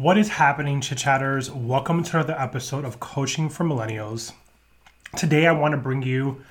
What is happening, chit chatters? Welcome to another episode of Coaching for Millennials. Today, I want to bring you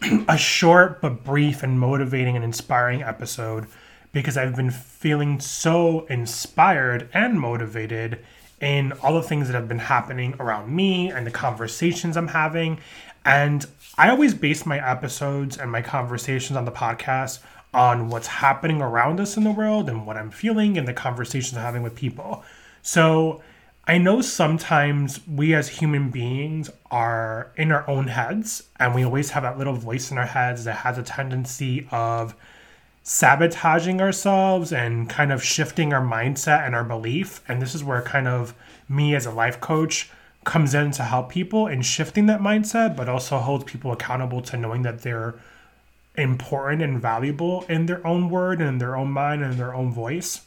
a short but brief and motivating and inspiring episode because I've been feeling so inspired and motivated in all the things that have been happening around me and the conversations I'm having. And I always base my episodes and my conversations on the podcast on what's happening around us in the world and what I'm feeling and the conversations I'm having with people. So I know sometimes we as human beings are in our own heads and we always have that little voice in our heads that has a tendency of sabotaging ourselves and kind of shifting our mindset and our belief. And this is where kind of me as a life coach comes in to help people in shifting that mindset, but also holds people accountable to knowing that they're important and valuable in their own word and in their own mind and in their own voice.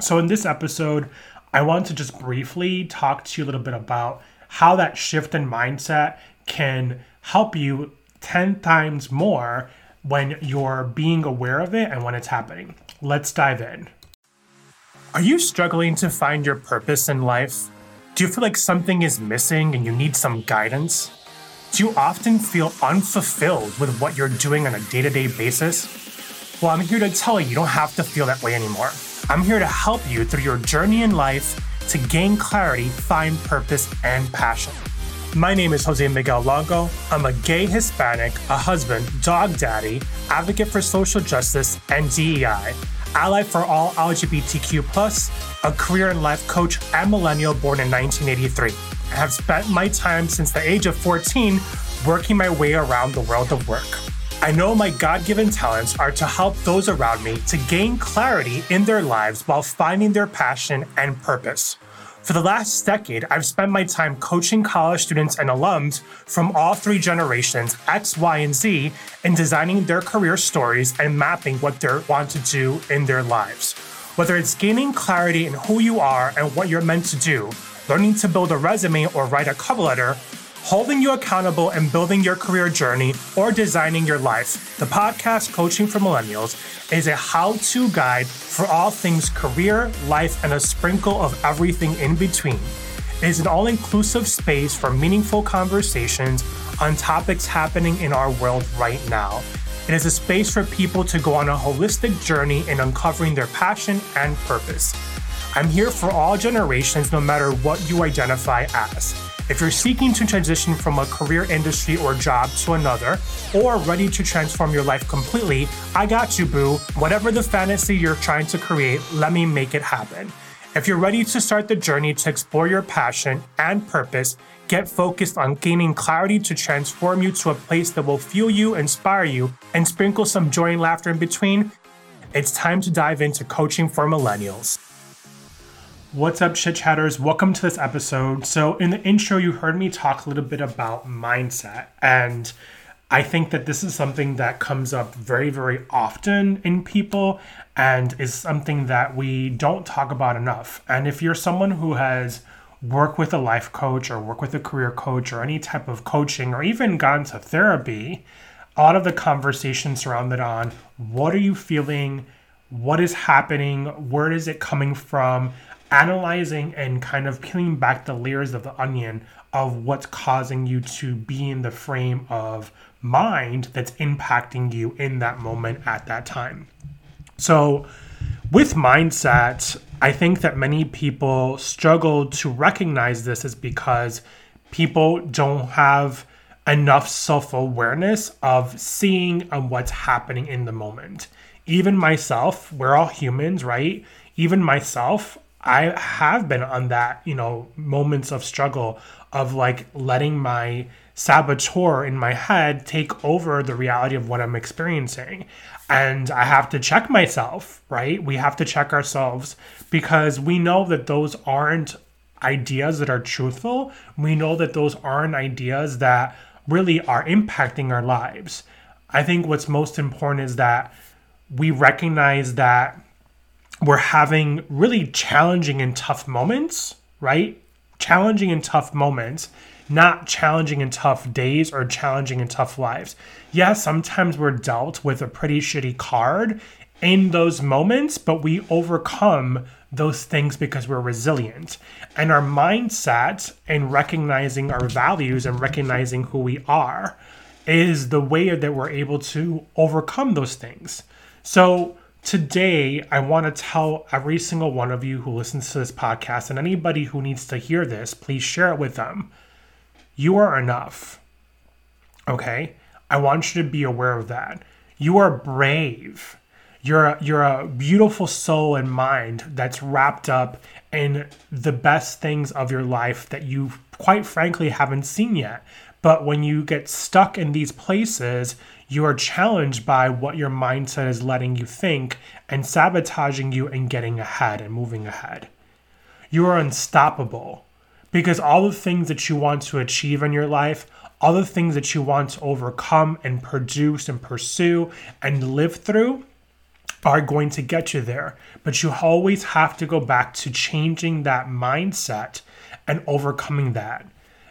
So, in this episode, I want to just briefly talk to you a little bit about how that shift in mindset can help you 10 times more when you're being aware of it and when it's happening. Let's dive in. Are you struggling to find your purpose in life? Do you feel like something is missing and you need some guidance? Do you often feel unfulfilled with what you're doing on a day to day basis? Well, I'm here to tell you you don't have to feel that way anymore. I'm here to help you through your journey in life to gain clarity, find purpose, and passion. My name is Jose Miguel Longo. I'm a gay Hispanic, a husband, dog daddy, advocate for social justice and DEI, ally for all LGBTQ, a career and life coach, and millennial born in 1983. I have spent my time since the age of 14 working my way around the world of work. I know my God given talents are to help those around me to gain clarity in their lives while finding their passion and purpose. For the last decade, I've spent my time coaching college students and alums from all three generations, X, Y, and Z, in designing their career stories and mapping what they want to do in their lives. Whether it's gaining clarity in who you are and what you're meant to do, learning to build a resume or write a cover letter, holding you accountable and building your career journey, or designing your life. The podcast Coaching for Millennials is a how to guide for all things career, life, and a sprinkle of everything in between. It is an all inclusive space for meaningful conversations on topics happening in our world right now. It is a space for people to go on a holistic journey in uncovering their passion and purpose. I'm here for all generations, no matter what you identify as. If you're seeking to transition from a career industry or job to another, or ready to transform your life completely, I got you, boo. Whatever the fantasy you're trying to create, let me make it happen. If you're ready to start the journey to explore your passion and purpose, get focused on gaining clarity to transform you to a place that will fuel you, inspire you, and sprinkle some joy and laughter in between, it's time to dive into coaching for millennials. What's up, chit chatters? Welcome to this episode. So, in the intro, you heard me talk a little bit about mindset. And I think that this is something that comes up very, very often in people and is something that we don't talk about enough. And if you're someone who has worked with a life coach or worked with a career coach or any type of coaching or even gone to therapy, a lot of the conversation surrounded on what are you feeling? What is happening? Where is it coming from? Analyzing and kind of peeling back the layers of the onion of what's causing you to be in the frame of mind that's impacting you in that moment at that time. So, with mindset, I think that many people struggle to recognize this is because people don't have enough self awareness of seeing what's happening in the moment. Even myself, we're all humans, right? Even myself, I have been on that, you know, moments of struggle of like letting my saboteur in my head take over the reality of what I'm experiencing. And I have to check myself, right? We have to check ourselves because we know that those aren't ideas that are truthful. We know that those aren't ideas that really are impacting our lives. I think what's most important is that we recognize that we're having really challenging and tough moments, right? Challenging and tough moments, not challenging and tough days or challenging and tough lives. Yeah, sometimes we're dealt with a pretty shitty card in those moments, but we overcome those things because we're resilient. And our mindset and recognizing our values and recognizing who we are is the way that we're able to overcome those things. So, today I want to tell every single one of you who listens to this podcast and anybody who needs to hear this, please share it with them. You are enough. Okay? I want you to be aware of that. You are brave. You're a, you're a beautiful soul and mind that's wrapped up in the best things of your life that you quite frankly haven't seen yet. But when you get stuck in these places, you are challenged by what your mindset is letting you think and sabotaging you and getting ahead and moving ahead. You are unstoppable because all the things that you want to achieve in your life, all the things that you want to overcome and produce and pursue and live through are going to get you there. But you always have to go back to changing that mindset and overcoming that.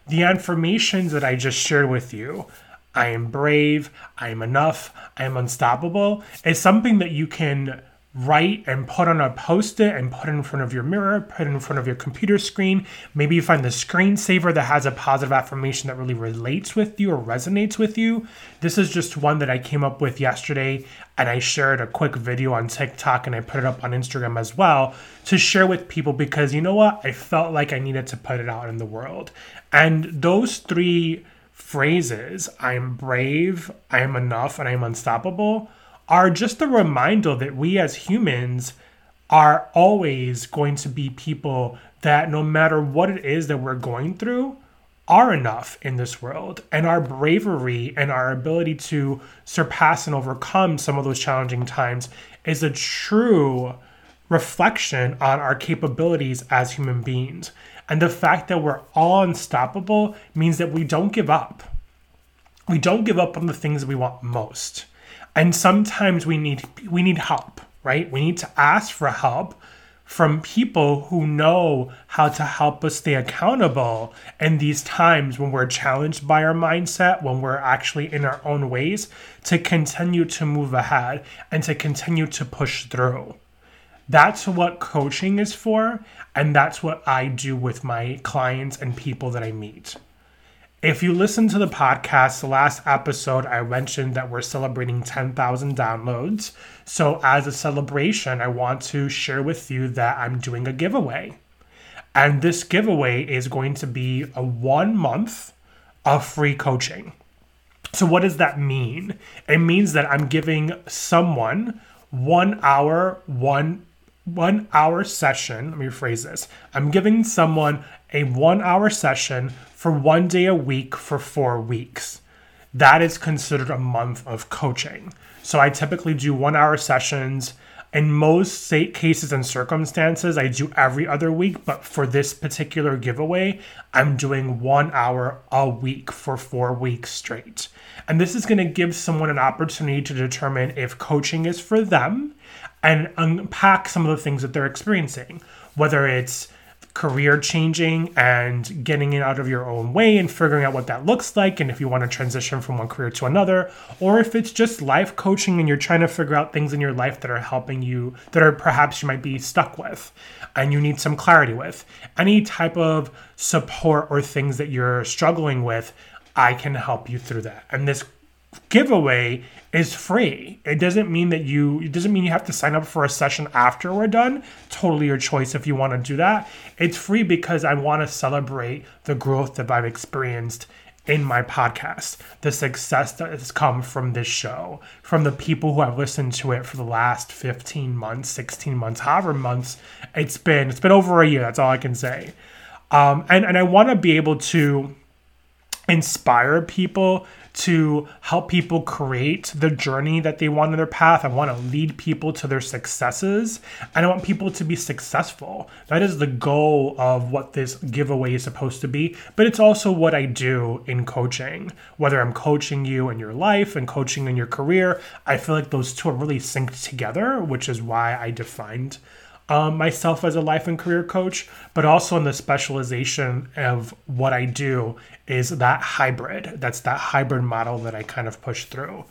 The affirmations that I just shared with you, I am brave, I am enough, I am unstoppable, is something that you can write and put on a post-it and put it in front of your mirror, put it in front of your computer screen. Maybe you find the screensaver that has a positive affirmation that really relates with you or resonates with you. This is just one that I came up with yesterday and I shared a quick video on TikTok and I put it up on Instagram as well to share with people because you know what? I felt like I needed to put it out in the world. And those three phrases, I am brave, I am enough, and I am unstoppable are just a reminder that we as humans are always going to be people that no matter what it is that we're going through, are enough in this world. And our bravery and our ability to surpass and overcome some of those challenging times is a true reflection on our capabilities as human beings. And the fact that we're all unstoppable means that we don't give up. We don't give up on the things we want most and sometimes we need we need help right we need to ask for help from people who know how to help us stay accountable in these times when we're challenged by our mindset, when we're actually in our own ways, to continue to move ahead and to continue to push through. That's what coaching is for, and that's what I do with my clients and people that I meet. If you listen to the podcast, the last episode, I mentioned that we're celebrating 10,000 downloads. So, as a celebration, I want to share with you that I'm doing a giveaway. And this giveaway is going to be a one month of free coaching. So, what does that mean? It means that I'm giving someone one hour, one one hour session. Let me rephrase this. I'm giving someone a one hour session for one day a week for four weeks. That is considered a month of coaching. So I typically do one hour sessions. In most cases and circumstances, I do every other week, but for this particular giveaway, I'm doing one hour a week for four weeks straight. And this is going to give someone an opportunity to determine if coaching is for them and unpack some of the things that they're experiencing, whether it's career changing and getting it out of your own way and figuring out what that looks like and if you want to transition from one career to another or if it's just life coaching and you're trying to figure out things in your life that are helping you that are perhaps you might be stuck with and you need some clarity with. Any type of support or things that you're struggling with I can help you through that. And this giveaway is free. It doesn't mean that you it doesn't mean you have to sign up for a session after we're done. Totally your choice if you want to do that. It's free because I want to celebrate the growth that I've experienced in my podcast, the success that has come from this show, from the people who have listened to it for the last 15 months, 16 months, however months it's been. It's been over a year, that's all I can say. Um, and, and I want to be able to inspire people to help people create the journey that they want in their path. I want to lead people to their successes. And I want people to be successful. That is the goal of what this giveaway is supposed to be. But it's also what I do in coaching. Whether I'm coaching you in your life and coaching in your career, I feel like those two are really synced together, which is why I defined um, myself as a life and career coach, but also in the specialization of what I do is that hybrid. That's that hybrid model that I kind of push through.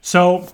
So,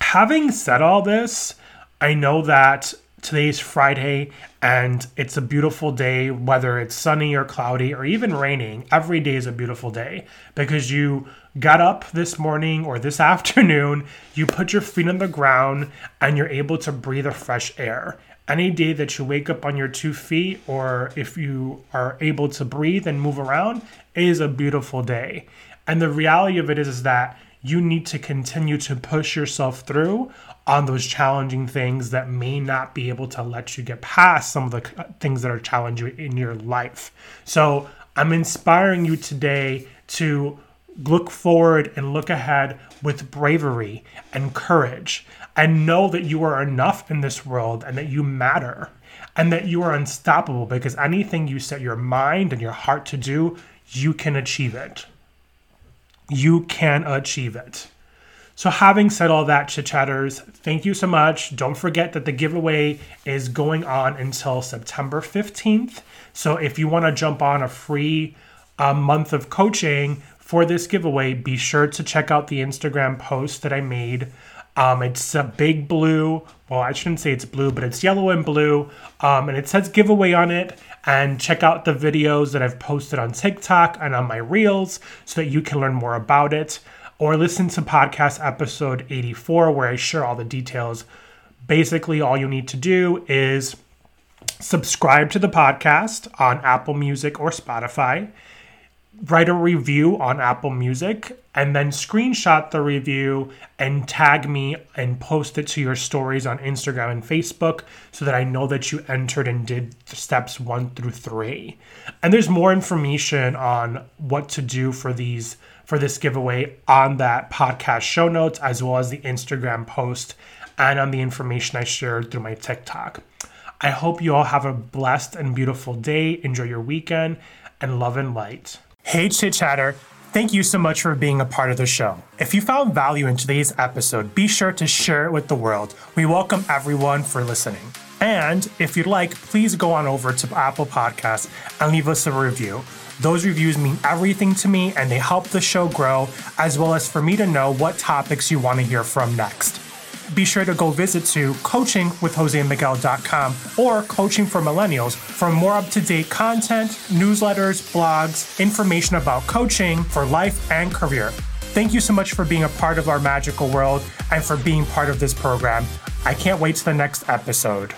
having said all this, I know that today's Friday and it's a beautiful day, whether it's sunny or cloudy or even raining. Every day is a beautiful day because you got up this morning or this afternoon, you put your feet on the ground, and you're able to breathe a fresh air. Any day that you wake up on your two feet, or if you are able to breathe and move around, is a beautiful day. And the reality of it is, is that you need to continue to push yourself through on those challenging things that may not be able to let you get past some of the things that are challenging in your life. So I'm inspiring you today to look forward and look ahead with bravery and courage and know that you are enough in this world and that you matter and that you are unstoppable because anything you set your mind and your heart to do, you can achieve it. You can achieve it. So, having said all that, chit chatters, thank you so much. Don't forget that the giveaway is going on until September 15th. So, if you want to jump on a free uh, month of coaching for this giveaway, be sure to check out the Instagram post that I made. Um, it's a big blue. Well, I shouldn't say it's blue, but it's yellow and blue. Um, and it says giveaway on it. And check out the videos that I've posted on TikTok and on my reels so that you can learn more about it. Or listen to podcast episode 84, where I share all the details. Basically, all you need to do is subscribe to the podcast on Apple Music or Spotify write a review on Apple Music and then screenshot the review and tag me and post it to your stories on Instagram and Facebook so that I know that you entered and did steps one through three. And there's more information on what to do for these for this giveaway on that podcast show notes as well as the Instagram post and on the information I shared through my TikTok. I hope you all have a blessed and beautiful day. Enjoy your weekend and love and light. Hey, Chit Chatter. Thank you so much for being a part of the show. If you found value in today's episode, be sure to share it with the world. We welcome everyone for listening. And if you'd like, please go on over to Apple Podcasts and leave us a review. Those reviews mean everything to me and they help the show grow, as well as for me to know what topics you want to hear from next be sure to go visit to coachingwithjosemiguel.com or Coaching for Millennials for more up to date content, newsletters, blogs, information about coaching for life and career. Thank you so much for being a part of our magical world and for being part of this program. I can't wait to the next episode.